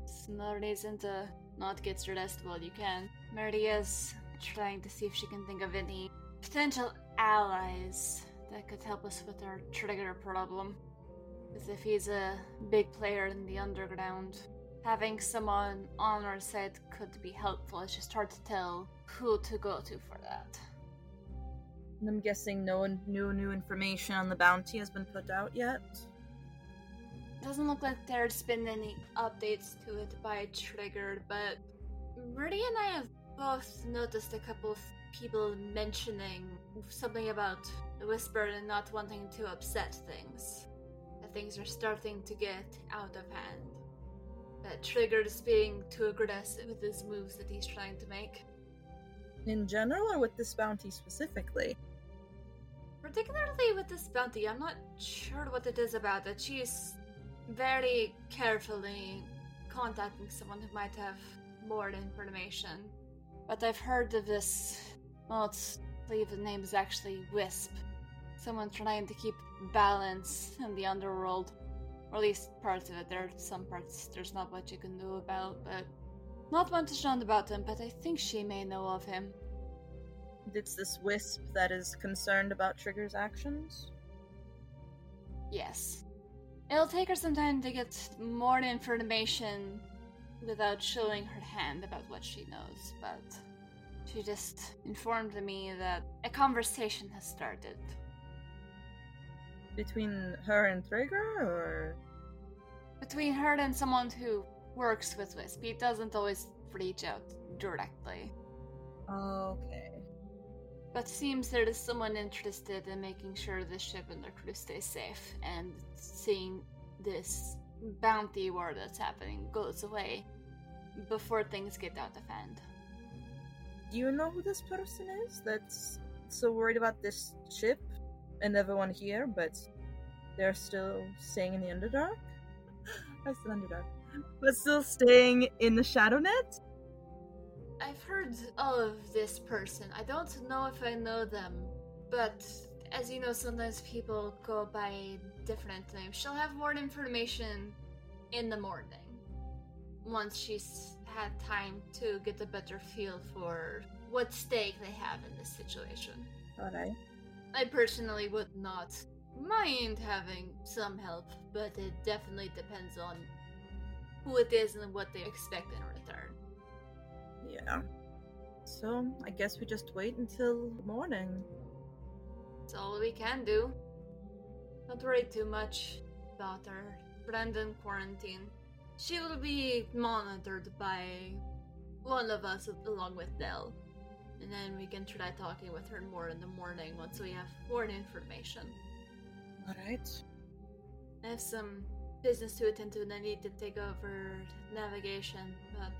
It's no reason to not get rest while you can. Maria's trying to see if she can think of any potential allies that could help us with our trigger problem. As if he's a big player in the underground, having someone on our side could be helpful. It's just hard to tell who to go to for that. And I'm guessing no no new information on the bounty has been put out yet. Doesn't look like there's been any updates to it by Triggered, but Rudy and I have both noticed a couple of people mentioning something about the Whisper and not wanting to upset things. That things are starting to get out of hand. That Triggered is being too aggressive with his moves that he's trying to make. In general, or with this bounty specifically? Particularly with this bounty, I'm not sure what it is about it. She's very carefully contacting someone who might have more information. But I've heard of this. Well, it's, I believe the name is actually Wisp. Someone trying to keep balance in the underworld. Or at least parts of it. There are some parts there's not much you can do about, but not much known about him, but I think she may know of him. It's this wisp that is concerned about Trigger's actions? Yes. It'll take her some time to get more information without showing her hand about what she knows, but she just informed me that a conversation has started. Between her and Trigger, or? Between her and someone who works with Wisp. He doesn't always reach out directly. Okay. But seems there is someone interested in making sure the ship and their crew stay safe and seeing this bounty war that's happening goes away before things get out of hand. Do you know who this person is that's so worried about this ship and everyone here, but they're still staying in the Underdark? I said Underdark. But still staying in the Shadow Net? I've heard of this person. I don't know if I know them, but as you know, sometimes people go by different names. She'll have more information in the morning once she's had time to get a better feel for what stake they have in this situation. Alright. I personally would not mind having some help, but it definitely depends on who it is and what they expect in return. Yeah. So, I guess we just wait until morning. That's all we can do. Don't worry too much about her. Brandon quarantine. She will be monitored by one of us along with Dell. And then we can try talking with her more in the morning once we have more information. Alright. I have some business to attend to and I need to take over navigation, but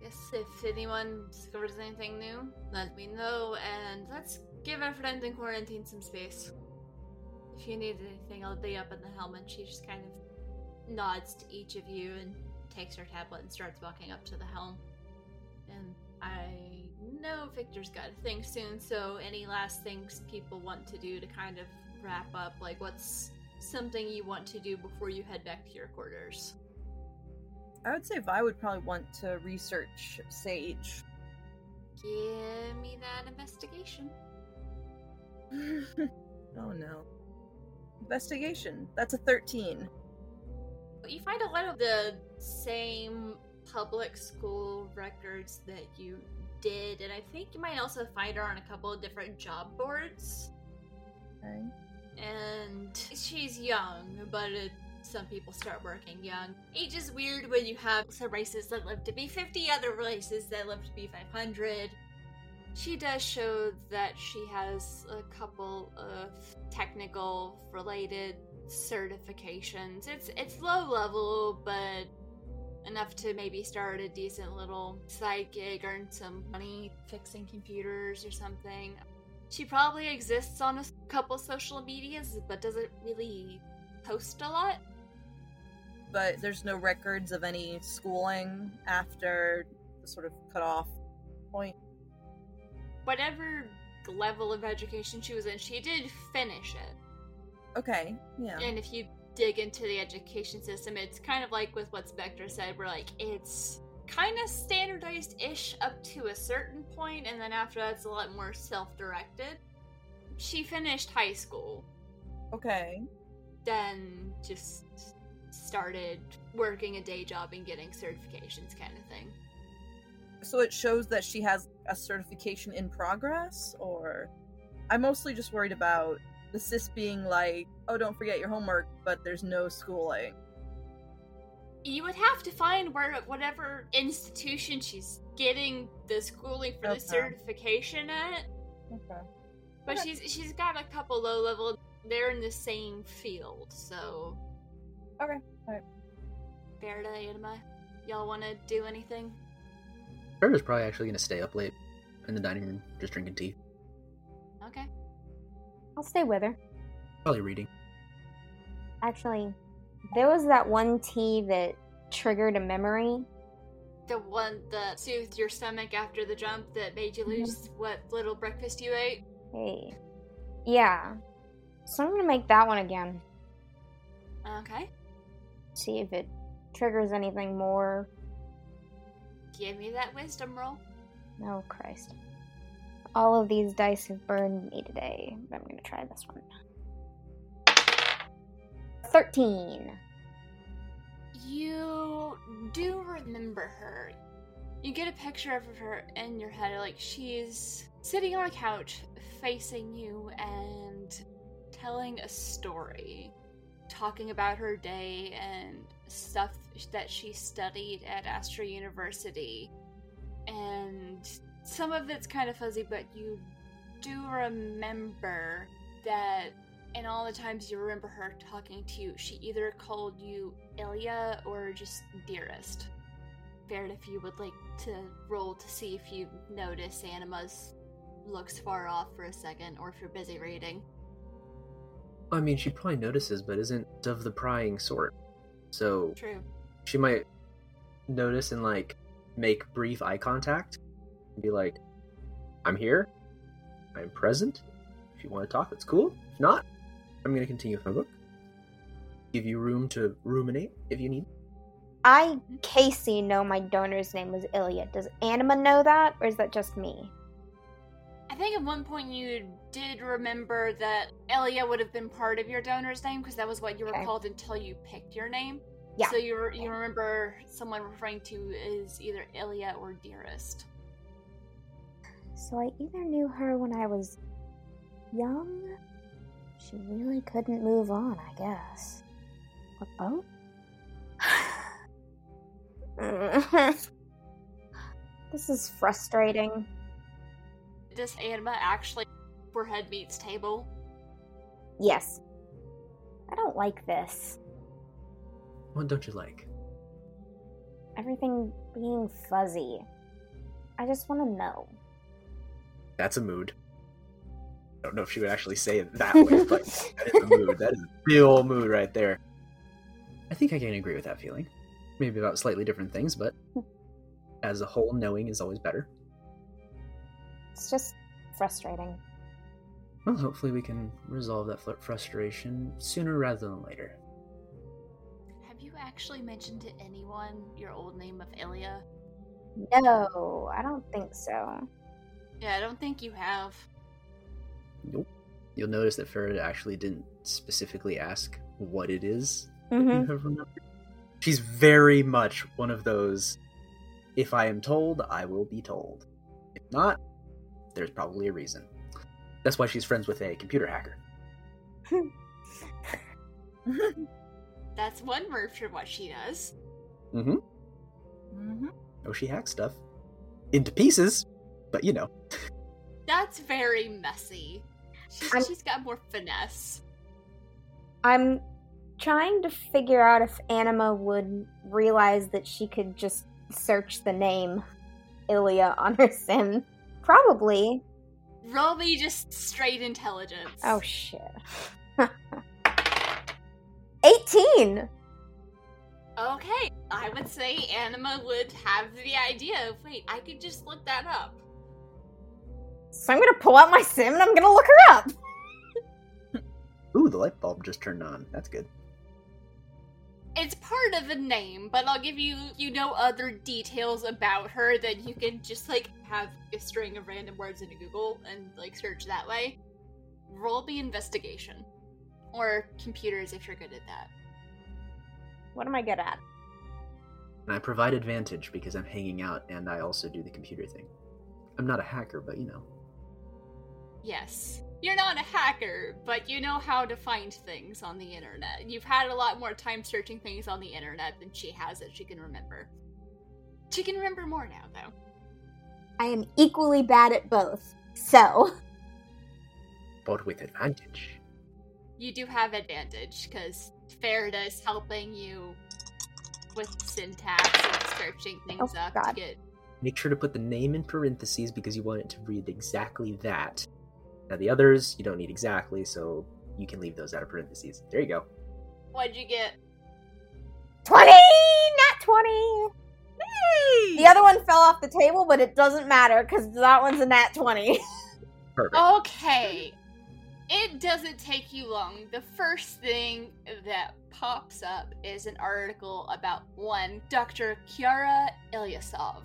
yes, if anyone discovers anything new, let me know and let's give our friend in quarantine some space. If you need anything, I'll be up in the helm and she just kind of nods to each of you and takes her tablet and starts walking up to the helm. And I know Victor's got a thing soon, so any last things people want to do to kind of wrap up, like what's something you want to do before you head back to your quarters? I would say Vi would probably want to research Sage. Give me that investigation. (laughs) oh no. Investigation. That's a 13. You find a lot of the same public school records that you did, and I think you might also find her on a couple of different job boards. Okay. And she's young, but it, some people start working young. Age is weird when you have some races that live to be 50, other races that live to be 500. She does show that she has a couple of technical related certifications. It's it's low level, but enough to maybe start a decent little side gig, earn some money fixing computers or something. She probably exists on a couple social medias, but doesn't really post a lot. But there's no records of any schooling after the sort of cutoff point. Whatever level of education she was in, she did finish it. Okay, yeah. And if you dig into the education system, it's kind of like with what Spectre said, where like it's kind of standardized ish up to a certain point, and then after that, it's a lot more self directed. She finished high school, Okay. then just started working a day job and getting certifications, kind of thing. So it shows that she has a certification in progress, or I'm mostly just worried about the sis being like, "Oh, don't forget your homework," but there's no schooling. You would have to find where whatever institution she's getting the schooling for Okay. the certification at. Okay. But Okay. she's she's got a couple low level. They're in the same field, so. Okay, alright. Berta, Anima, y'all want to do anything? Berta's probably actually going to stay up late in the dining room, just drinking tea, Okay. I'll stay with her. probably reading. Actually, there was that one tea that triggered a memory. The one that soothed your stomach after the jump that made you mm-hmm. lose what little breakfast you ate. Hey. Yeah. So I'm gonna make that one again. Okay. See if it triggers anything more. Give me that wisdom roll. Oh, Christ. All of these dice have burned me today, but I'm gonna try this one. 13. You do remember her. You get a picture of her in your head, like she's sitting on a couch facing you and telling a story, talking about her day and stuff that she studied at Astra University. And some of it's kind of fuzzy, but you do remember that in all the times you remember her talking to you, she either called you Ilya or just dearest. Baird, if you would like to roll to see if you notice Anima's looks far off for a second, or if you're busy reading. I mean, she probably notices, but isn't of the prying sort. So True. she might notice and like make brief eye contact and be like, I'm here. I'm present. If you want to talk, that's cool. If not, I'm going to continue with my book. Give you room to ruminate if you need. I, Casey, know my donor's name was Ilya. Does Anima know that, or is that just me? I think at one point you did remember that Ilya would have been part of your donor's name because that was what you were Okay. called until you picked your name. Yeah. So you re- you remember someone referring to as either Ilya or Dearest. So I either knew her when I was young. She really couldn't move on, I guess. Or both? (laughs) this is frustrating. Does Anima actually where head meets table? Yes. I don't like this. What don't you like? Everything being fuzzy. I just want to know. That's a mood. I don't know if she would actually say it that way, but (laughs) that is a mood. That is a real mood right there. I think I can agree with that feeling. Maybe about slightly different things, but as a whole, knowing is always better. It's just frustrating. Well, hopefully we can resolve that frustration sooner rather than later. Have you actually mentioned to anyone your old name of Ilya? No, I don't think so. Yeah, I don't think you have. Nope. You'll notice that Farrah actually didn't specifically ask what it is Mm-hmm. you have remembered. She's very much one of those. If I am told, I will be told. If not, there's probably a reason. That's why she's friends with a computer hacker. (laughs) That's one word for what she does. Mm-hmm. hmm Oh, she hacks stuff into pieces, but you know. That's very messy. She's, she's got more finesse. I'm trying to figure out if Anima would realize that she could just search the name Ilya on her sim. Probably. Roll me just straight intelligence. Oh shit. (laughs) 18! Okay, I would say Anima would have the idea of wait, I could just look that up. So I'm gonna pull out my sim and I'm gonna look her up. (laughs) Ooh, the light bulb just turned on. That's good. It's part of the name, but I'll give you you know other details about her that you can just like have a string of random words into Google and like search that way. Roll the investigation. Or computers if you're good at that. What am I good at? And I provide advantage because I'm hanging out and I also do the computer thing. I'm not a hacker, but you know. Yes. You're not a hacker, but you know how to find things on the internet. You've had a lot more time searching things on the internet than she has that she can remember. She can remember more now, though. I am equally bad at both. So, But with advantage. You do have advantage, because Farida is helping you with syntax and searching oh, things Oh, up to God. get. Make sure to put the name in parentheses because you want it to read exactly that. Now the others you don't need exactly, so you can leave those out of parentheses. There you go. What'd you get? 20! Not 20! The other one fell off the table, but it doesn't matter because that one's a nat 20. Perfect. Okay. It doesn't take you long. The first thing that pops up is an article about one Dr. Kiara Ilyasov.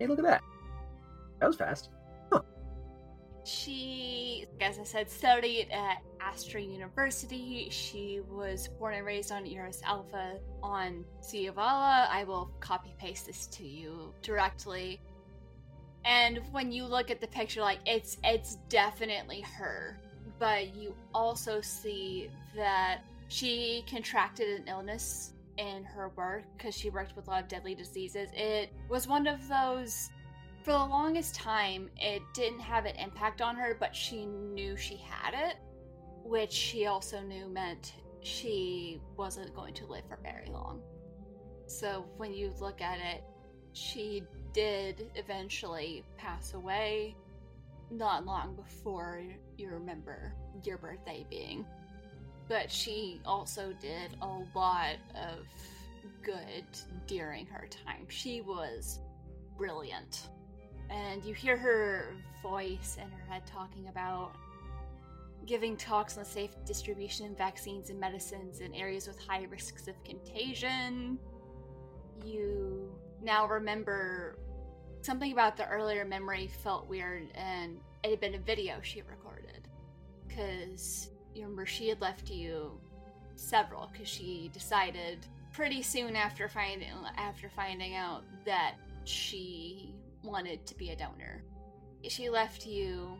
Hey, look at that. That was fast. She, as I said, studied at Astra University. She was born and raised on Eris Alpha on Ciavala. I will copy paste this to you directly. And when you look at the picture, like it's it's definitely her. But you also see that she contracted an illness in her work because she worked with a lot of deadly diseases. It was one of those for the longest time, it didn't have an impact on her, but she knew she had it, which she also knew meant she wasn't going to live for very long. So when you look at it, she did eventually pass away not long before you remember your birthday being. But she also did a lot of good during her time. She was brilliant and you hear her voice in her head talking about giving talks on safe distribution of vaccines and medicines in areas with high risks of contagion. You now remember something about the earlier memory felt weird, and it had been a video she recorded. Because you remember she had left you several, because she decided pretty soon after finding after finding out that she wanted to be a donor. She left you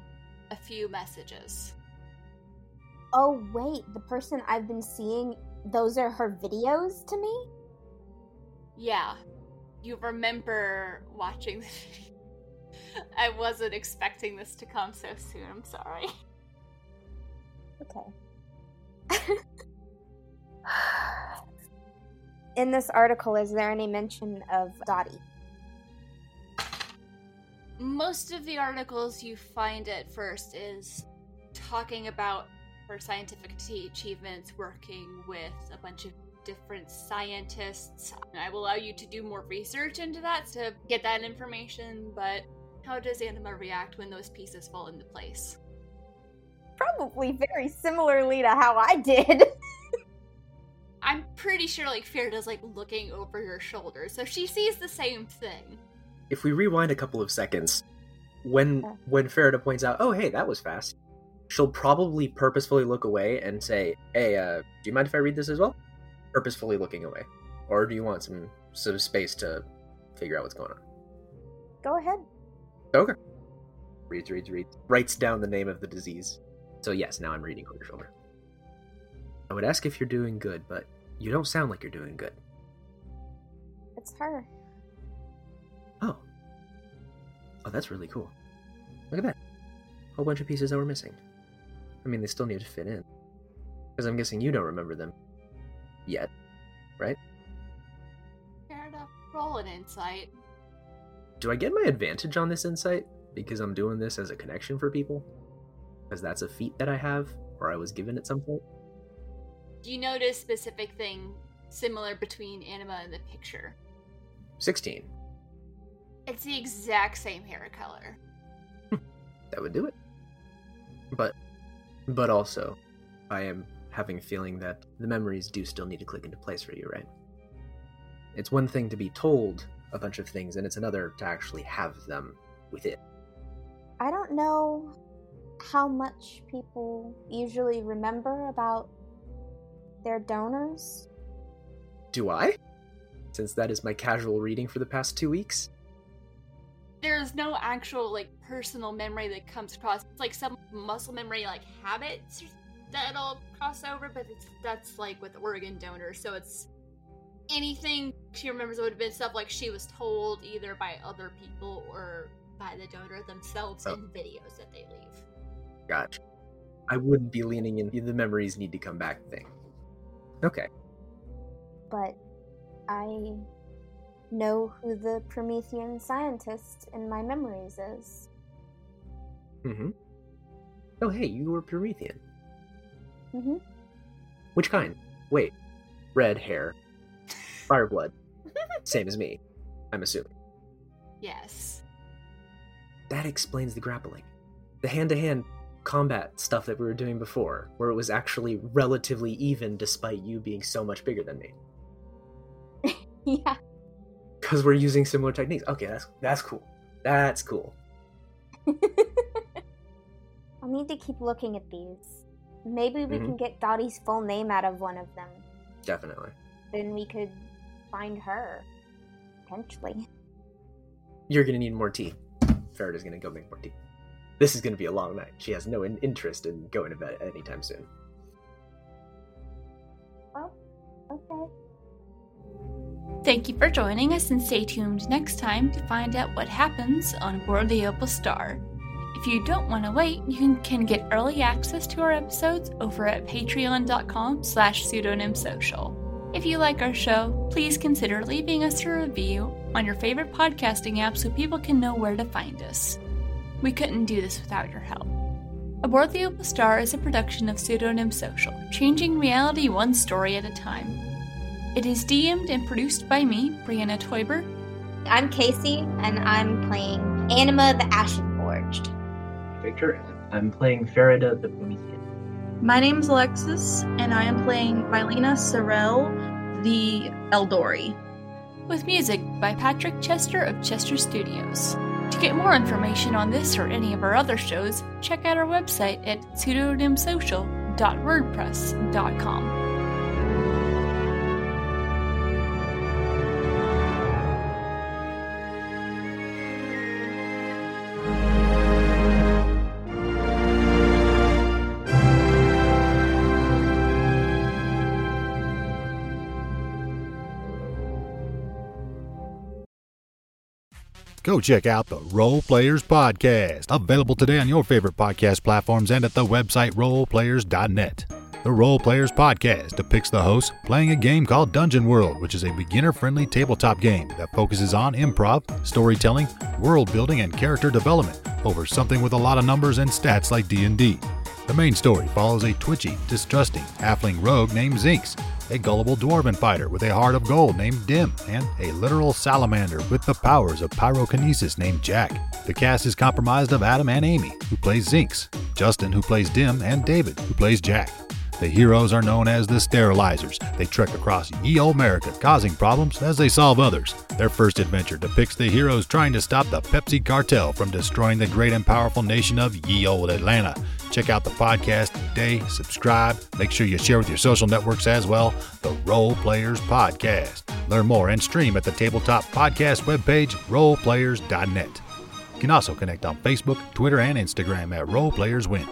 a few messages. Oh, wait, the person I've been seeing, those are her videos to me? Yeah, you remember watching the video. (laughs) I wasn't expecting this to come so soon. I'm sorry. Okay. (laughs) In this article, is there any mention of Dottie? Most of the articles you find at first is talking about her scientific t- achievements, working with a bunch of different scientists. I will allow you to do more research into that to get that information, but how does Anima react when those pieces fall into place? Probably very similarly to how I did. (laughs) I'm pretty sure like Farida's like looking over your shoulder, so she sees the same thing. If we rewind a couple of seconds, when when Farida points out, "Oh, hey, that was fast," she'll probably purposefully look away and say, "Hey, uh, do you mind if I read this as well?" Purposefully looking away, or do you want some some space to figure out what's going on? Go ahead. Okay. Reads, reads, reads. Writes down the name of the disease. So yes, now I'm reading over your shoulder. I would ask if you're doing good, but you don't sound like you're doing good. It's her. Oh, that's really cool. Look at that. A Whole bunch of pieces that were missing. I mean, they still need to fit in. Because I'm guessing you don't remember them. yet, right? Fair enough. Roll an insight. Do I get my advantage on this insight because I'm doing this as a connection for people? Because that's a feat that I have, or I was given at some point. Do you notice specific thing similar between Anima and the picture? 16. It's the exact same hair color. That would do it. But, but also, I am having a feeling that the memories do still need to click into place for you, right? It's one thing to be told a bunch of things, and it's another to actually have them within. I don't know how much people usually remember about their donors. Do I? Since that is my casual reading for the past two weeks? There's no actual like personal memory that comes across. It's like some muscle memory like habits that'll cross over, but it's that's like with organ donors, so it's anything she remembers would have been stuff like she was told either by other people or by the donor themselves Oh. in videos that they leave. Gotcha. I wouldn't be leaning in the memories need to come back thing. Okay. but I know who the Promethean scientist in my memories is. Mm-hmm. Oh, hey, you were Promethean. hmm Which kind? Wait. Red hair. Fireblood. (laughs) Same as me, I'm assuming. Yes. That explains the grappling. The hand to hand combat stuff that we were doing before, where it was actually relatively even despite you being so much bigger than me. (laughs) Yeah. Because we're using similar techniques. Okay, that's that's cool. That's cool. (laughs) I'll need to keep looking at these. Maybe we Mhm. can get Dottie's full name out of one of them. Definitely. Then we could find her. Potentially. You're gonna need more tea. Farida's gonna go make more tea. This is gonna be a long night. She has no in- interest in going to bed anytime soon. Well, okay. Thank you for joining us and stay tuned next time to find out what happens on board the Opal Star. If you don't want to wait, you can, get early access to our episodes over at patreon.com slash pseudonymsocial. If you like our show, please consider leaving us a review on your favorite podcasting app so people can know where to find us. We couldn't do this without your help. Aboard the Opal Star is a production of Pseudonym Social, changing reality one story at a time. It is DM'd and produced by me, Brianna Toiber. I'm Casey, and I'm playing Anima the Ashen Forged. Victor, I'm playing Farida the Promethean. My name's Alexis, and I am playing Mylena Sorrell, the Eldori. with music by Patrick Chester of Chester Studios. To get more information on this or any of our other shows, check out our website at pseudonymsocial.wordpress.com. Go check out the Role Players Podcast, available today on your favorite podcast platforms and at the website roleplayers.net. The Role Players Podcast depicts the hosts playing a game called Dungeon World, which is a beginner-friendly tabletop game that focuses on improv, storytelling, world building, and character development over something with a lot of numbers and stats like D&D. The main story follows a twitchy, distrusting halfling rogue named Zinx, a gullible dwarven fighter with a heart of gold named Dim, and a literal salamander with the powers of pyrokinesis named Jack. The cast is comprised of Adam and Amy, who plays Zinx, Justin, who plays Dim, and David, who plays Jack. The heroes are known as the Sterilizers. They trek across ye olde America, causing problems as they solve others. Their first adventure depicts the heroes trying to stop the Pepsi cartel from destroying the great and powerful nation of ye olde Atlanta. Check out the podcast today, subscribe, make sure you share with your social networks as well. The Role Players Podcast. Learn more and stream at the tabletop podcast webpage, roleplayers.net. You can also connect on Facebook, Twitter, and Instagram at Role Players Win.